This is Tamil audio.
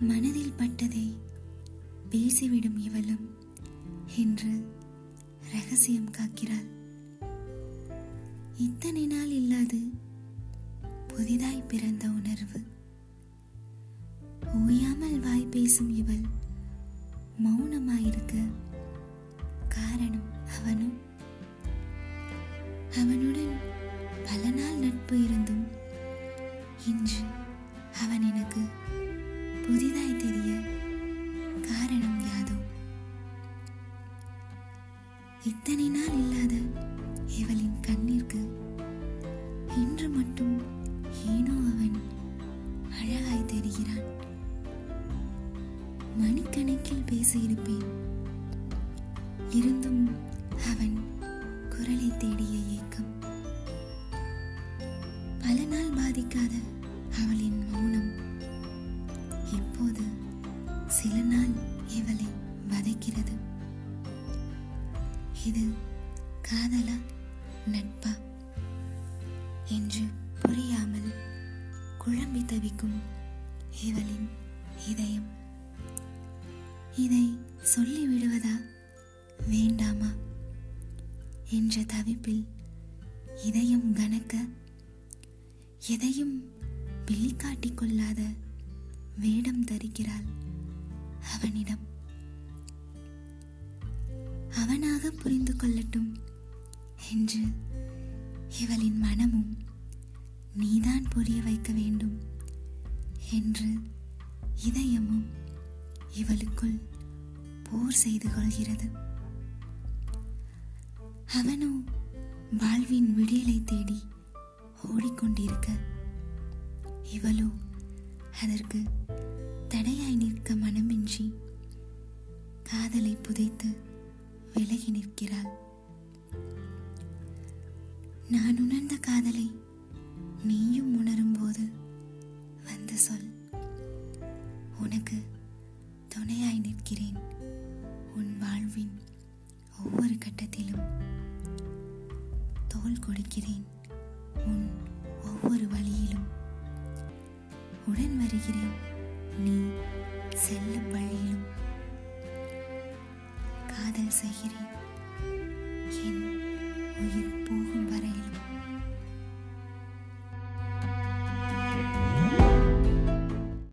மனதில் பட்டதை பேசிவிடும் இவளும் என்று ரகசியம் காக்கிறாள். இத்தனை நாள் இல்லாது புதிதாய் பிறந்த உணர்வு. ஓயாமல் வாய் பேசும் இவள் மௌனமாயிருக்க காரணம் அவனும். அவனுடன் பல நாள் நட்பு இருந்தும் இன்று இத்தனை நாள் இல்லாத இவளின் கண்ணிற்கு இன்று மட்டும் ஏனோ அவன் அழகாய் தெரிகிறான். மணிக்கணக்கில் பேசியிருப்பேன் இருந்தும் அவன் குரலை தேடிய ஏக்கம் பல நாள் பாதிக்காத இது காதலா நட்பா? என்று புரியாமல் குழம்பி தவிக்கும் இவளின் இதயம். இதை சொல்லிவிடுவதா வேண்டாமா? என்ற தவிப்பில் இதயம் கணக்க எதையும் வெளிக்காட்டிக் கொள்ளாத வேடம் தருகிறாள் அவனிடம். அவனாக புரிந்து கொள்ளட்டும் என்று இவளின் மனமும் நீதான் புரிய வைக்க வேண்டும் என்று இதயமும் இவளுக்குள் போர் செய்து கொள்கிறது. அவனோ வாழ்வின் விடியலை தேடி ஓடிக்கொண்டிருக்க இவளோ அதற்கு தடையாய் நிற்க மனமின்றி காதலை புதைத்து விலகி நிற்கிறாள் நான் உணர்ந்த காதலை நீயும் உணரும்போது வந்து சொல். உனக்கு துணையாய் நிற்கிறேன். உன் வாழ்வின் ஒவ்வொரு கட்டத்திலும் தோள் கொடுக்கிறேன். உன் ஒவ்வொரு வழியிலும் உடன் வருகிறேன். நீ செல்லும் வழியிலும் காதல் செய்கிறேன் என் உயிர் போகும் வரையிலும்